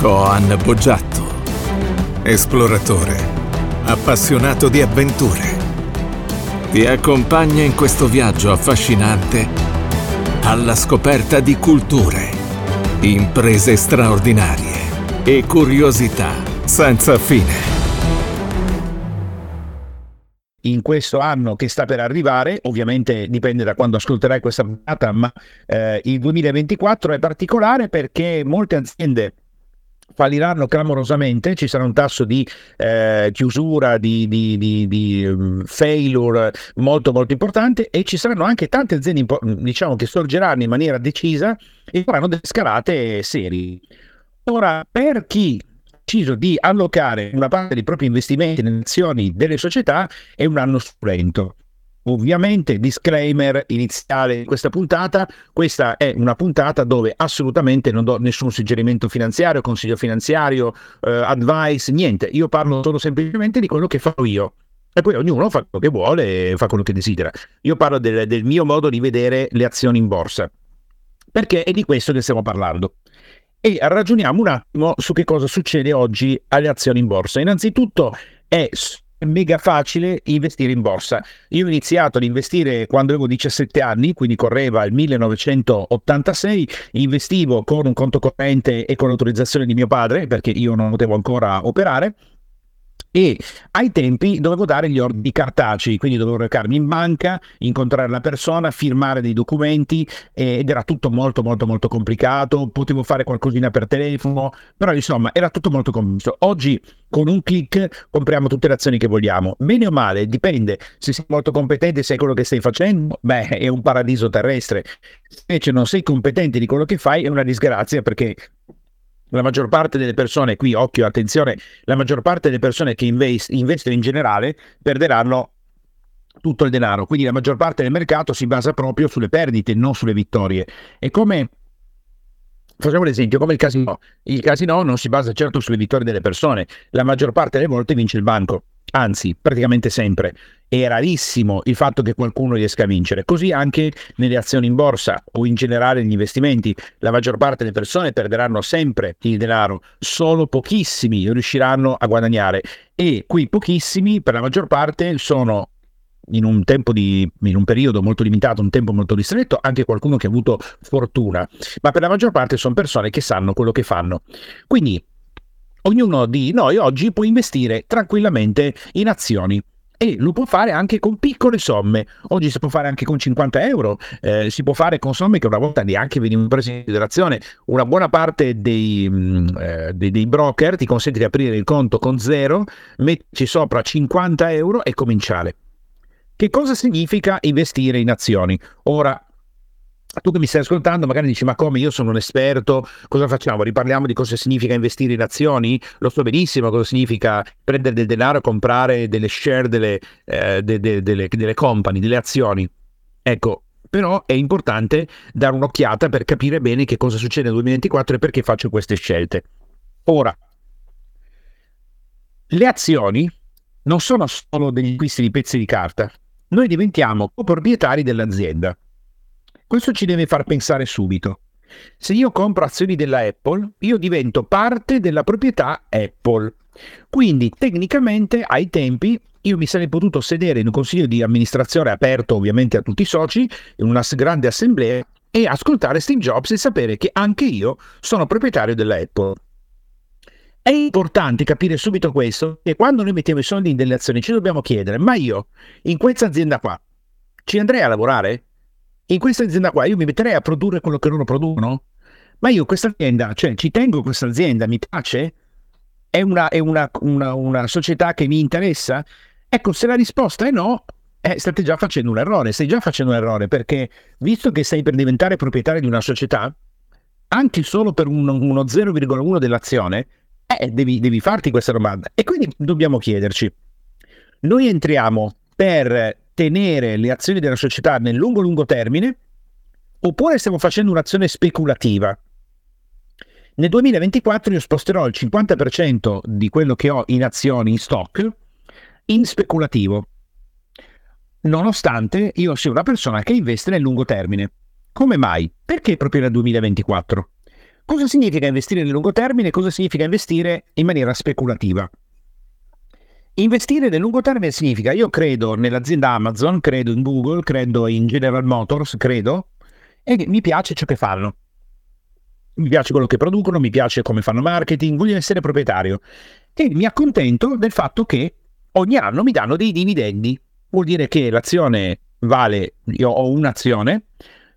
Coan Boggiatto, esploratore, appassionato di avventure. Ti accompagna in questo viaggio affascinante alla scoperta di culture, imprese straordinarie e curiosità senza fine in questo anno che sta per arrivare, ovviamente dipende da quando ascolterai questa puntata, ma eh, il 2024 è particolare perché molte aziende falliranno clamorosamente, ci sarà un tasso di eh, chiusura, di, di, di, di um, failure molto molto importante e ci saranno anche tante aziende diciamo, che sorgeranno in maniera decisa e faranno delle scalate serie. Ora, per chi deciso di allocare una parte dei propri investimenti nelle azioni delle società è un anno suculento. Ovviamente, disclaimer iniziale di questa puntata, questa è una puntata dove assolutamente non do nessun suggerimento finanziario, consiglio finanziario, eh, advice, niente, io parlo solo semplicemente di quello che faccio io. E poi ognuno fa quello che vuole fa quello che desidera. Io parlo del, del mio modo di vedere le azioni in borsa, perché è di questo che stiamo parlando e ragioniamo un attimo su che cosa succede oggi alle azioni in borsa. Innanzitutto è mega facile investire in borsa. Io ho iniziato ad investire quando avevo 17 anni, quindi correva il 1986, investivo con un conto corrente e con l'autorizzazione di mio padre, perché io non potevo ancora operare e ai tempi dovevo dare gli ordini cartacei, quindi dovevo recarmi in banca, incontrare la persona, firmare dei documenti ed era tutto molto molto molto complicato, potevo fare qualcosina per telefono, però insomma era tutto molto complicato. Oggi con un clic compriamo tutte le azioni che vogliamo. Bene o male, dipende. Se sei molto competente, sai quello che stai facendo, beh, è un paradiso terrestre. Se invece non sei competente di quello che fai, è una disgrazia perché la maggior parte delle persone, qui occhio, attenzione, la maggior parte delle persone che invest- investono in generale perderanno tutto il denaro, quindi la maggior parte del mercato si basa proprio sulle perdite, non sulle vittorie. E come facciamo l'esempio, come il casino, il casino non si basa certo sulle vittorie delle persone, la maggior parte delle volte vince il banco anzi praticamente sempre. È rarissimo il fatto che qualcuno riesca a vincere. Così anche nelle azioni in borsa o in generale negli investimenti, la maggior parte delle persone perderanno sempre il denaro, solo pochissimi riusciranno a guadagnare e quei pochissimi per la maggior parte sono in un di in un periodo molto limitato, un tempo molto ristretto, anche qualcuno che ha avuto fortuna, ma per la maggior parte sono persone che sanno quello che fanno. Quindi ognuno di noi oggi può investire tranquillamente in azioni e lo può fare anche con piccole somme. Oggi si può fare anche con 50 euro, eh, si può fare con somme che una volta neanche venivano prese in considerazione. Una buona parte dei, mm, eh, dei, dei, broker ti consente di aprire il conto con zero, metterci sopra 50 euro e cominciare. Che cosa significa investire in azioni? Ora, tu che mi stai ascoltando magari dici ma come io sono un esperto, cosa facciamo? Riparliamo di cosa significa investire in azioni? Lo so benissimo cosa significa prendere del denaro e comprare delle share delle, eh, de, de, delle, delle company, delle azioni. Ecco, però è importante dare un'occhiata per capire bene che cosa succede nel 2024 e perché faccio queste scelte. Ora, le azioni non sono solo degli acquisti di pezzi di carta, noi diventiamo coproprietari dell'azienda. Questo ci deve far pensare subito. Se io compro azioni della Apple, io divento parte della proprietà Apple. Quindi tecnicamente ai tempi io mi sarei potuto sedere in un consiglio di amministrazione aperto ovviamente a tutti i soci, in una grande assemblea e ascoltare Steve Jobs e sapere che anche io sono proprietario della Apple. È importante capire subito questo, che quando noi mettiamo i soldi in delle azioni ci dobbiamo chiedere, ma io in questa azienda qua ci andrei a lavorare? In questa azienda qua io mi metterei a produrre quello che loro producono? Ma io questa azienda, cioè ci tengo questa azienda, mi piace? È una, è una, una, una società che mi interessa? Ecco, se la risposta è no, eh, state già facendo un errore, stai già facendo un errore perché visto che sei per diventare proprietario di una società, anche solo per un, uno 0,1 dell'azione, eh, devi, devi farti questa domanda. E quindi dobbiamo chiederci, noi entriamo per tenere le azioni della società nel lungo lungo termine oppure stiamo facendo un'azione speculativa. Nel 2024 io sposterò il 50% di quello che ho in azioni in stock in speculativo, nonostante io sia una persona che investe nel lungo termine. Come mai? Perché proprio nel 2024? Cosa significa investire nel lungo termine? Cosa significa investire in maniera speculativa? Investire nel lungo termine significa io credo nell'azienda Amazon, credo in Google, credo in General Motors, credo, e mi piace ciò che fanno. Mi piace quello che producono, mi piace come fanno marketing, voglio essere proprietario. E mi accontento del fatto che ogni anno mi danno dei dividendi. Vuol dire che l'azione vale, io ho un'azione,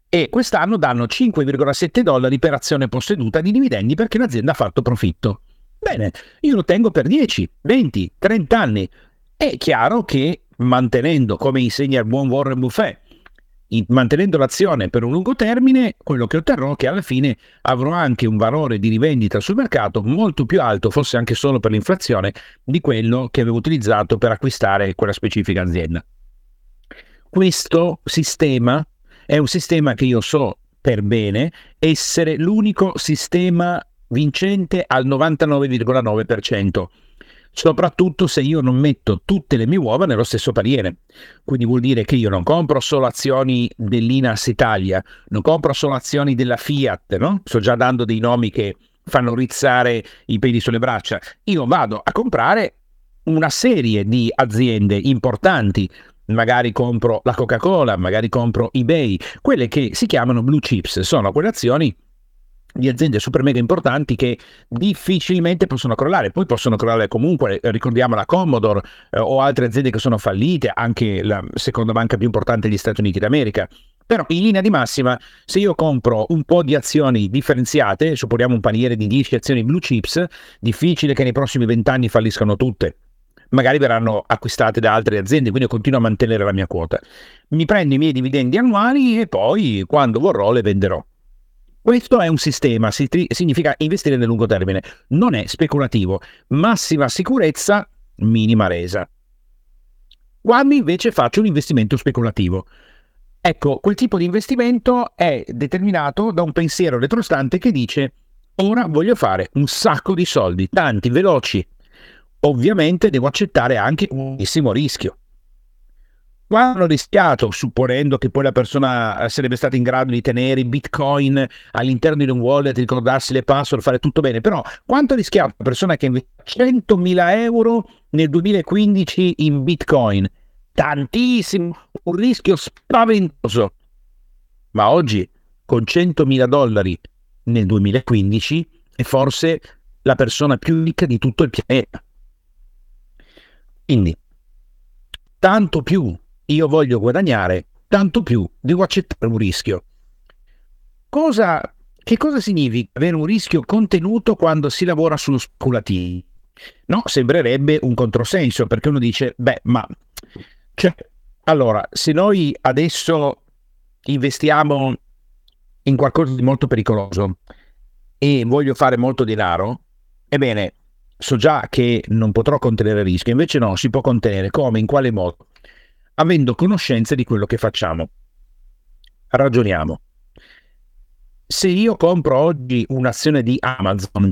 e quest'anno danno 5,7 dollari per azione posseduta di dividendi perché l'azienda ha fatto profitto. Bene, io lo tengo per 10, 20, 30 anni. È chiaro che mantenendo, come insegna il buon Warren Buffett, mantenendo l'azione per un lungo termine, quello che otterrò è che alla fine avrò anche un valore di rivendita sul mercato molto più alto, forse anche solo per l'inflazione, di quello che avevo utilizzato per acquistare quella specifica azienda. Questo sistema è un sistema che io so per bene essere l'unico sistema vincente al 99,9%, soprattutto se io non metto tutte le mie uova nello stesso paniere. Quindi vuol dire che io non compro solo azioni dell'Inas Italia, non compro solo azioni della Fiat, no? Sto già dando dei nomi che fanno rizzare i piedi sulle braccia. Io vado a comprare una serie di aziende importanti magari compro la Coca-Cola, magari compro eBay, quelle che si chiamano blue chips, sono quelle azioni di aziende super mega importanti che difficilmente possono crollare, poi possono crollare comunque, ricordiamo la Commodore eh, o altre aziende che sono fallite, anche la seconda banca più importante degli Stati Uniti d'America. Però in linea di massima, se io compro un po' di azioni differenziate, supponiamo un paniere di 10 azioni blue chips, difficile che nei prossimi 20 anni falliscano tutte magari verranno acquistate da altre aziende, quindi continuo a mantenere la mia quota. Mi prendo i miei dividendi annuali e poi quando vorrò le venderò. Questo è un sistema, significa investire nel lungo termine, non è speculativo, massima sicurezza, minima resa. Quando invece faccio un investimento speculativo, ecco, quel tipo di investimento è determinato da un pensiero retrostante che dice ora voglio fare un sacco di soldi, tanti, veloci, ovviamente devo accettare anche un grandissimo rischio. Quando rischiato, supponendo che poi la persona eh, sarebbe stata in grado di tenere i bitcoin all'interno di un wallet, ricordarsi le password, fare tutto bene, però quanto ha rischiato una persona che investe 100.000 euro nel 2015 in bitcoin? Tantissimo, un rischio spaventoso. Ma oggi, con 100.000 dollari nel 2015, è forse la persona più ricca di tutto il pianeta. Quindi, tanto più io voglio guadagnare, tanto più devo accettare un rischio. Cosa, che cosa significa avere un rischio contenuto quando si lavora sullo speculativo? No, sembrerebbe un controsenso perché uno dice, beh, ma cioè, allora, se noi adesso investiamo in qualcosa di molto pericoloso e voglio fare molto denaro, ebbene, so già che non potrò contenere il rischio, invece no, si può contenere. Come? In quale modo? Avendo conoscenza di quello che facciamo. Ragioniamo. Se io compro oggi un'azione di Amazon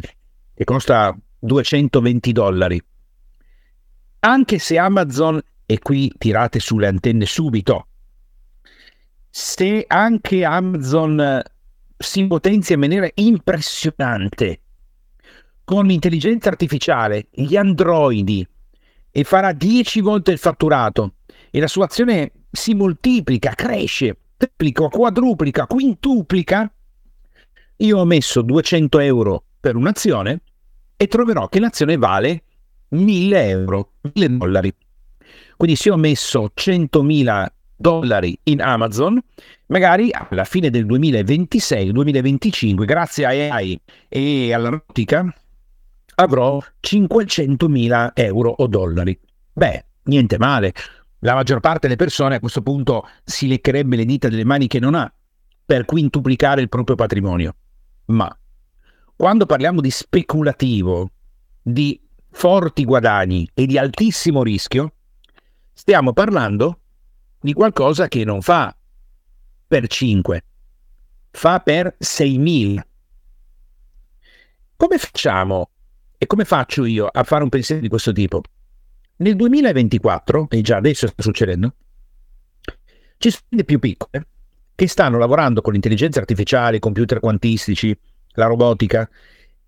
che costa 220 dollari, anche se Amazon, e qui tirate sulle antenne subito, se anche Amazon si potenzia in maniera impressionante con l'intelligenza artificiale, gli androidi, e farà 10 volte il fatturato e la sua azione si moltiplica, cresce, triplica, quadruplica, quintuplica, io ho messo 200 euro per un'azione e troverò che l'azione vale 1000 euro, 1000 dollari. Quindi se ho messo 100.000 dollari in Amazon, magari alla fine del 2026-2025, grazie a AI e alla robotica, avrò 500.000 euro o dollari. Beh, niente male. La maggior parte delle persone a questo punto si leccherebbe le dita delle mani che non ha per quintuplicare il proprio patrimonio. Ma quando parliamo di speculativo, di forti guadagni e di altissimo rischio, stiamo parlando di qualcosa che non fa per 5, fa per 6.000. Come facciamo e come faccio io a fare un pensiero di questo tipo? Nel 2024, e già adesso sta succedendo, ci sono le più piccole che stanno lavorando con l'intelligenza artificiale, computer quantistici la robotica,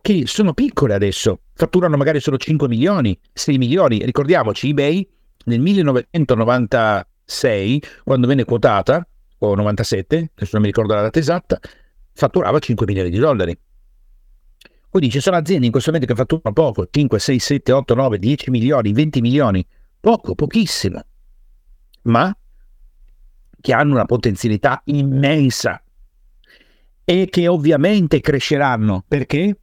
che sono piccole adesso, fatturano magari solo 5 milioni, 6 milioni. Ricordiamoci, eBay nel 1996, quando venne quotata, o 97, adesso non mi ricordo la data esatta, fatturava 5 milioni di dollari. Quindi ci sono aziende in questo momento che fatturano poco, 5, 6, 7, 8, 9, 10 milioni, 20 milioni, poco, pochissimo, ma che hanno una potenzialità immensa e che ovviamente cresceranno. Perché?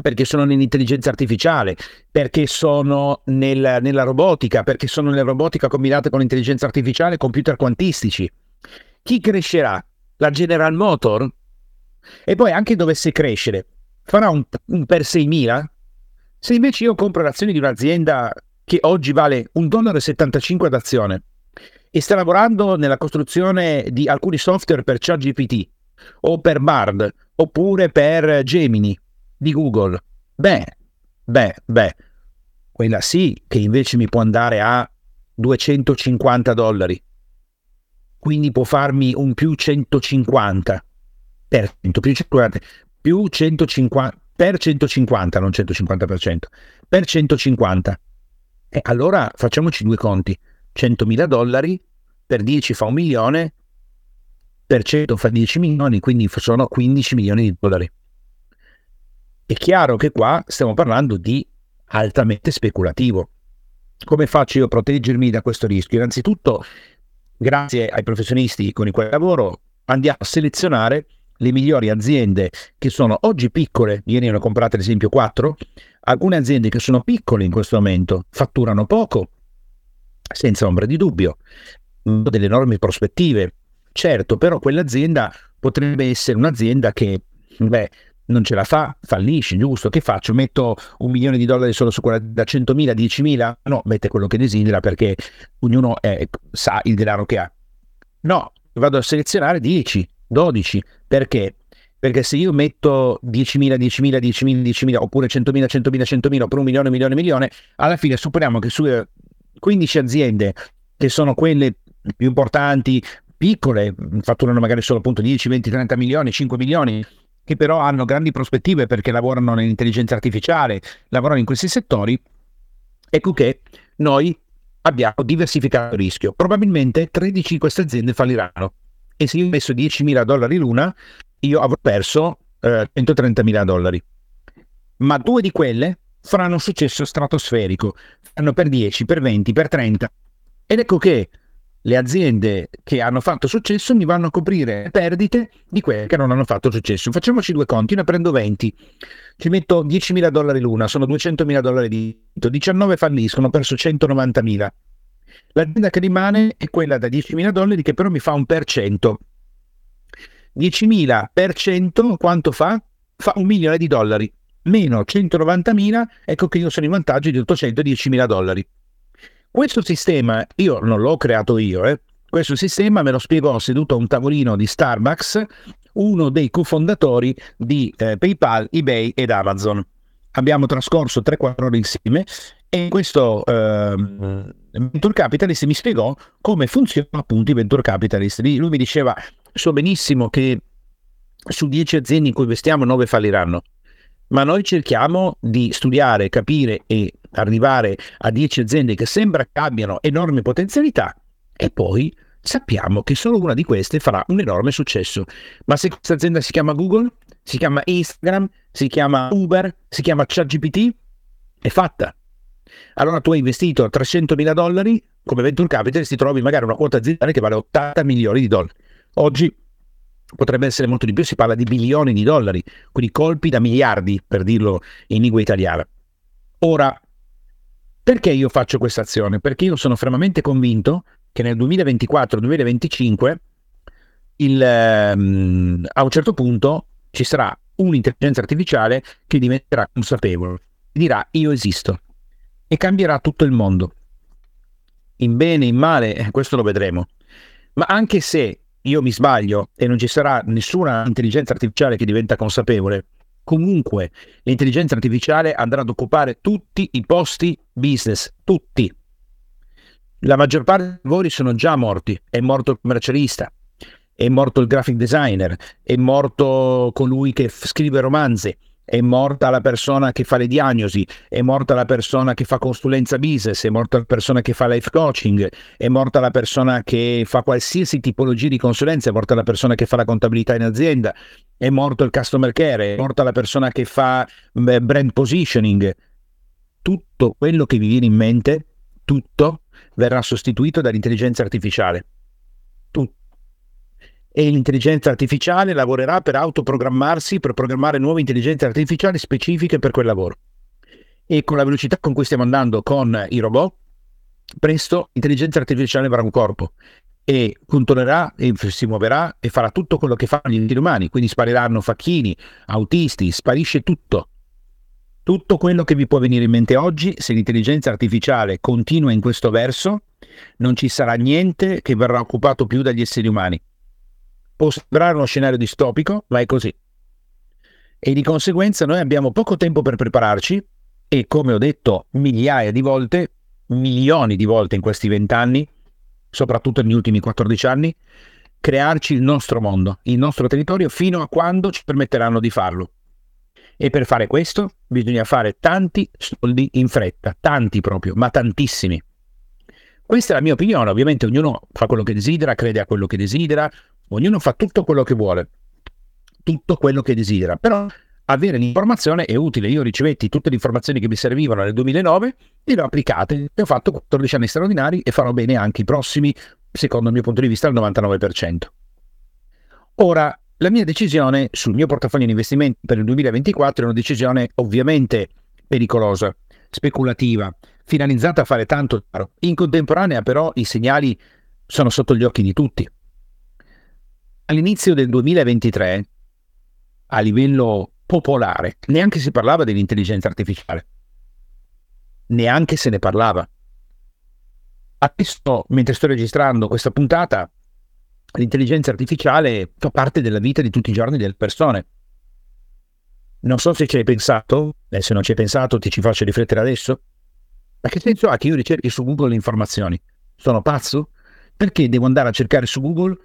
Perché sono nell'intelligenza artificiale, perché sono nel, nella robotica, perché sono nella robotica combinata con l'intelligenza artificiale, computer quantistici. Chi crescerà? La General Motor? E poi anche dovesse crescere, farà un, un per 6.000? Se invece io compro l'azione di un'azienda che oggi vale 1,75 dollaro d'azione e sta lavorando nella costruzione di alcuni software per ChatGPT o per Bard oppure per Gemini di Google, beh, beh, beh, quella sì che invece mi può andare a 250 dollari. Quindi può farmi un più 150 per cento, più 150, più 150 per 150, non 150%, per 150. E allora facciamoci due conti. 100.000 dollari per 10 fa un milione, per 100 fa 10 milioni, quindi sono 15 milioni di dollari. È chiaro che qua stiamo parlando di altamente speculativo. Come faccio io a proteggermi da questo rischio? Innanzitutto, grazie ai professionisti con i quali lavoro, andiamo a selezionare le migliori aziende che sono oggi piccole, ieri ne ho comprate ad esempio 4, alcune aziende che sono piccole in questo momento, fatturano poco, senza ombra di dubbio, delle enormi prospettive. Certo, però quell'azienda potrebbe essere un'azienda che, beh, non ce la fa, fallisce, giusto? Che faccio? Metto un milione di dollari solo su quella da 100.000, 10.000? No, mette quello che desidera perché ognuno è, sa il denaro che ha. No, vado a selezionare 10, 12. Perché? Perché se io metto 10.000, 10.000, 10.000, 10.000 oppure 100.000, 100.000, 100.000 oppure un milione, milione, milione, alla fine supponiamo che su 15 aziende che sono quelle più importanti, piccole, fatturano magari solo appunto 10, 20, 30 milioni, 5 milioni, che però hanno grandi prospettive perché lavorano nell'intelligenza artificiale, lavorano in questi settori, ecco che noi abbiamo diversificato il rischio. Probabilmente 13 di queste aziende falliranno e se io ho messo 10.000 dollari l'una, io avrò perso eh, 130.000 dollari. Ma due di quelle faranno un successo stratosferico, fanno per 10, per 20, per 30. Ed ecco che le aziende che hanno fatto successo mi vanno a coprire perdite di quelle che non hanno fatto successo. Facciamoci due conti, ne prendo 20, ci metto 10.000 dollari l'una, sono 200.000 dollari di 19 falliscono, ho perso 190.000. L'azienda che rimane è quella da 10.000 dollari che però mi fa un per cento. 10.000 per cento quanto fa? Fa un milione di dollari. Meno 190.000, ecco che io sono in vantaggio di 810.000 dollari. Questo sistema io non l'ho creato io, eh. questo sistema me lo spiegò seduto a un tavolino di Starbucks uno dei cofondatori di eh, PayPal, eBay ed Amazon. Abbiamo trascorso 3-4 ore insieme e questo eh, Venture Capitalist mi spiegò come funzionano appunto i Venture Capitalist. Lui mi diceva, so benissimo che su 10 aziende in cui investiamo 9 falliranno, ma noi cerchiamo di studiare, capire e arrivare a 10 aziende che sembra che abbiano enormi potenzialità e poi sappiamo che solo una di queste farà un enorme successo. Ma se questa azienda si chiama Google, si chiama Instagram, si chiama Uber, si chiama ChatGPT, è fatta. Allora tu hai investito 300 mila dollari come venture capital e ti trovi magari una quota aziendale che vale 80 milioni di dollari. Oggi potrebbe essere molto di più, si parla di bilioni di dollari, quindi colpi da miliardi, per dirlo in lingua italiana. Ora, perché io faccio questa azione? Perché io sono fermamente convinto che nel 2024-2025 il, um, a un certo punto ci sarà un'intelligenza artificiale che diventerà consapevole, dirà io esisto e cambierà tutto il mondo. In bene, in male, eh, questo lo vedremo. Ma anche se io mi sbaglio e non ci sarà nessuna intelligenza artificiale che diventa consapevole, comunque l'intelligenza artificiale andrà ad occupare tutti i posti business, tutti. La maggior parte dei lavori sono già morti, è morto il commercialista, è morto il graphic designer, è morto colui che scrive romanzi, è morta la persona che fa le diagnosi, è morta la persona che fa consulenza business, è morta la persona che fa life coaching, è morta la persona che fa qualsiasi tipologia di consulenza, è morta la persona che fa la contabilità in azienda, è morto il customer care, è morta la persona che fa brand positioning. Tutto quello che vi viene in mente, tutto verrà sostituito dall'intelligenza artificiale. Tutto e l'intelligenza artificiale lavorerà per autoprogrammarsi, per programmare nuove intelligenze artificiali specifiche per quel lavoro. E con la velocità con cui stiamo andando con i robot, presto l'intelligenza artificiale avrà un corpo e controllerà e si muoverà e farà tutto quello che fanno gli esseri umani, quindi spariranno facchini, autisti, sparisce tutto. Tutto quello che vi può venire in mente oggi, se l'intelligenza artificiale continua in questo verso, non ci sarà niente che verrà occupato più dagli esseri umani. Può sembrare uno scenario distopico, ma è così. E di conseguenza noi abbiamo poco tempo per prepararci e, come ho detto migliaia di volte, milioni di volte in questi vent'anni, soprattutto negli ultimi 14 anni, crearci il nostro mondo, il nostro territorio, fino a quando ci permetteranno di farlo. E per fare questo bisogna fare tanti soldi in fretta, tanti proprio, ma tantissimi. Questa è la mia opinione, ovviamente ognuno fa quello che desidera, crede a quello che desidera, Ognuno fa tutto quello che vuole, tutto quello che desidera, però avere l'informazione è utile. Io ricevetti tutte le informazioni che mi servivano nel 2009 e le ho applicate. E ho fatto 14 anni straordinari e farò bene anche i prossimi, secondo il mio punto di vista, al 99%. Ora, la mia decisione sul mio portafoglio di investimenti per il 2024 è una decisione ovviamente pericolosa, speculativa, finalizzata a fare tanto caro. In contemporanea, però, i segnali sono sotto gli occhi di tutti all'inizio del 2023, a livello popolare, neanche si parlava dell'intelligenza artificiale. Neanche se ne parlava. Adesso, mentre sto registrando questa puntata, l'intelligenza artificiale fa parte della vita di tutti i giorni delle persone. Non so se ci hai pensato, e se non ci hai pensato ti ci faccio riflettere adesso. Ma che senso ha che io ricerchi su Google le informazioni? Sono pazzo? Perché devo andare a cercare su Google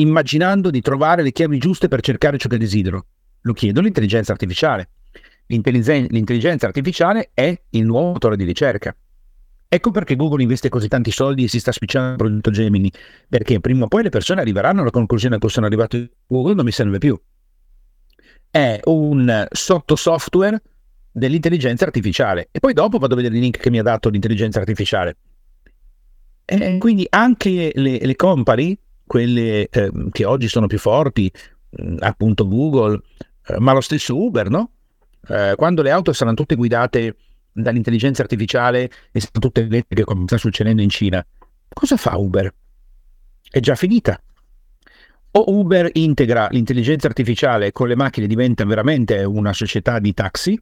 immaginando di trovare le chiavi giuste per cercare ciò che desidero. Lo chiedo all'intelligenza artificiale. L'intelligenza, artificiale è il nuovo motore di ricerca. Ecco perché Google investe così tanti soldi e si sta spicciando il progetto Gemini, perché prima o poi le persone arriveranno alla conclusione cui sono arrivato Google non mi serve più. È un sottosoftware dell'intelligenza artificiale e poi dopo vado a vedere il link che mi ha dato l'intelligenza artificiale. E quindi anche le, le company quelle eh, che oggi sono più forti, appunto Google, eh, ma lo stesso Uber, no? Eh, quando le auto saranno tutte guidate dall'intelligenza artificiale e saranno tutte elettriche come sta succedendo in Cina, cosa fa Uber? È già finita. O Uber integra l'intelligenza artificiale con le macchine e diventa veramente una società di taxi,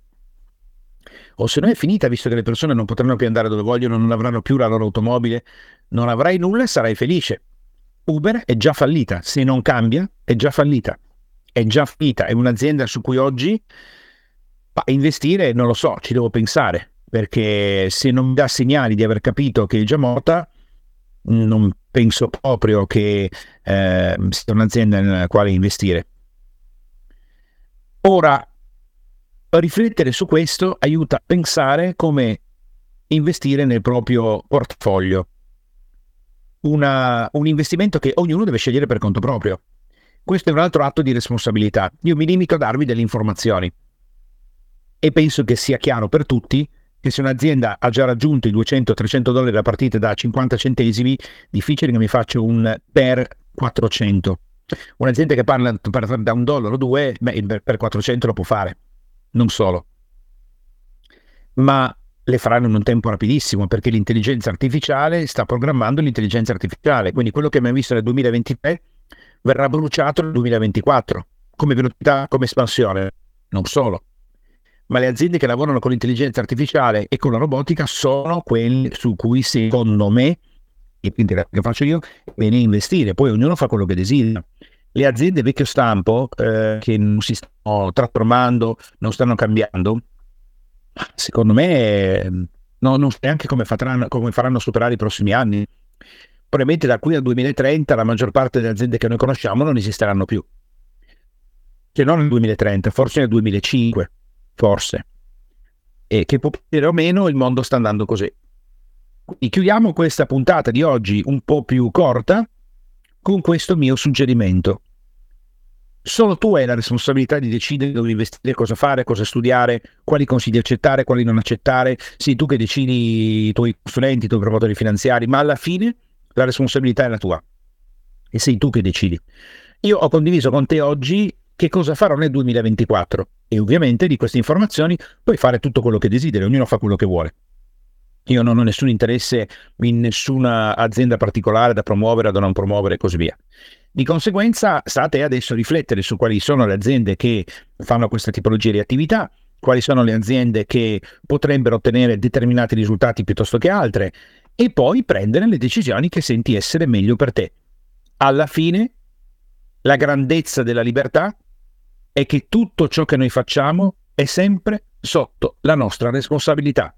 o se no è finita, visto che le persone non potranno più andare dove vogliono, non avranno più la loro automobile, non avrai nulla e sarai felice. Uber è già fallita, se non cambia è già fallita, è già finita, è un'azienda su cui oggi investire non lo so, ci devo pensare, perché se non mi dà segnali di aver capito che è già morta, non penso proprio che eh, sia un'azienda nella quale investire. Ora, riflettere su questo aiuta a pensare come investire nel proprio portfolio una, un investimento che ognuno deve scegliere per conto proprio. Questo è un altro atto di responsabilità. Io mi limito a darvi delle informazioni e penso che sia chiaro per tutti che se un'azienda ha già raggiunto i 200-300 dollari la partita da 50 centesimi, difficile che mi faccia un per 400. Un'azienda che parla da un dollaro o due, beh, per 400 lo può fare, non solo. Ma le faranno in un tempo rapidissimo perché l'intelligenza artificiale sta programmando l'intelligenza artificiale, quindi quello che abbiamo visto nel 2023 verrà bruciato nel 2024 come velocità, come espansione, non solo. Ma le aziende che lavorano con l'intelligenza artificiale e con la robotica sono quelle su cui secondo me, e quindi che faccio io, bene investire, poi ognuno fa quello che desidera. Le aziende vecchio stampo eh, che non si stanno trasformando, non stanno cambiando, secondo me no, non so neanche come faranno, come faranno a superare i prossimi anni. probabilmente da qui al 2030 la maggior parte delle aziende che noi conosciamo non esisteranno più. Cioè non nel 2030, forse nel 2005, forse. E che può piacere o meno, il mondo sta andando così. Quindi chiudiamo questa puntata di oggi un po' più corta con questo mio suggerimento. Solo tu hai la responsabilità di decidere dove investire, cosa fare, cosa studiare, quali consigli accettare, quali non accettare. Sì, tu che decidi i tuoi consulenti, i tuoi promotori finanziari, ma alla fine la responsabilità è la tua. E sei tu che decidi. Io ho condiviso con te oggi che cosa farò nel 2024 e ovviamente di queste informazioni puoi fare tutto quello che desideri, ognuno fa quello che vuole. Io non ho nessun interesse in nessuna azienda particolare da promuovere o da non promuovere e così via. Di conseguenza, sta a te adesso riflettere su quali sono le aziende che fanno questa tipologia di attività, quali sono le aziende che potrebbero ottenere determinati risultati piuttosto che altre e poi prendere le decisioni che senti essere meglio per te. Alla fine, la grandezza della libertà è che tutto ciò che noi facciamo è sempre sotto la nostra responsabilità.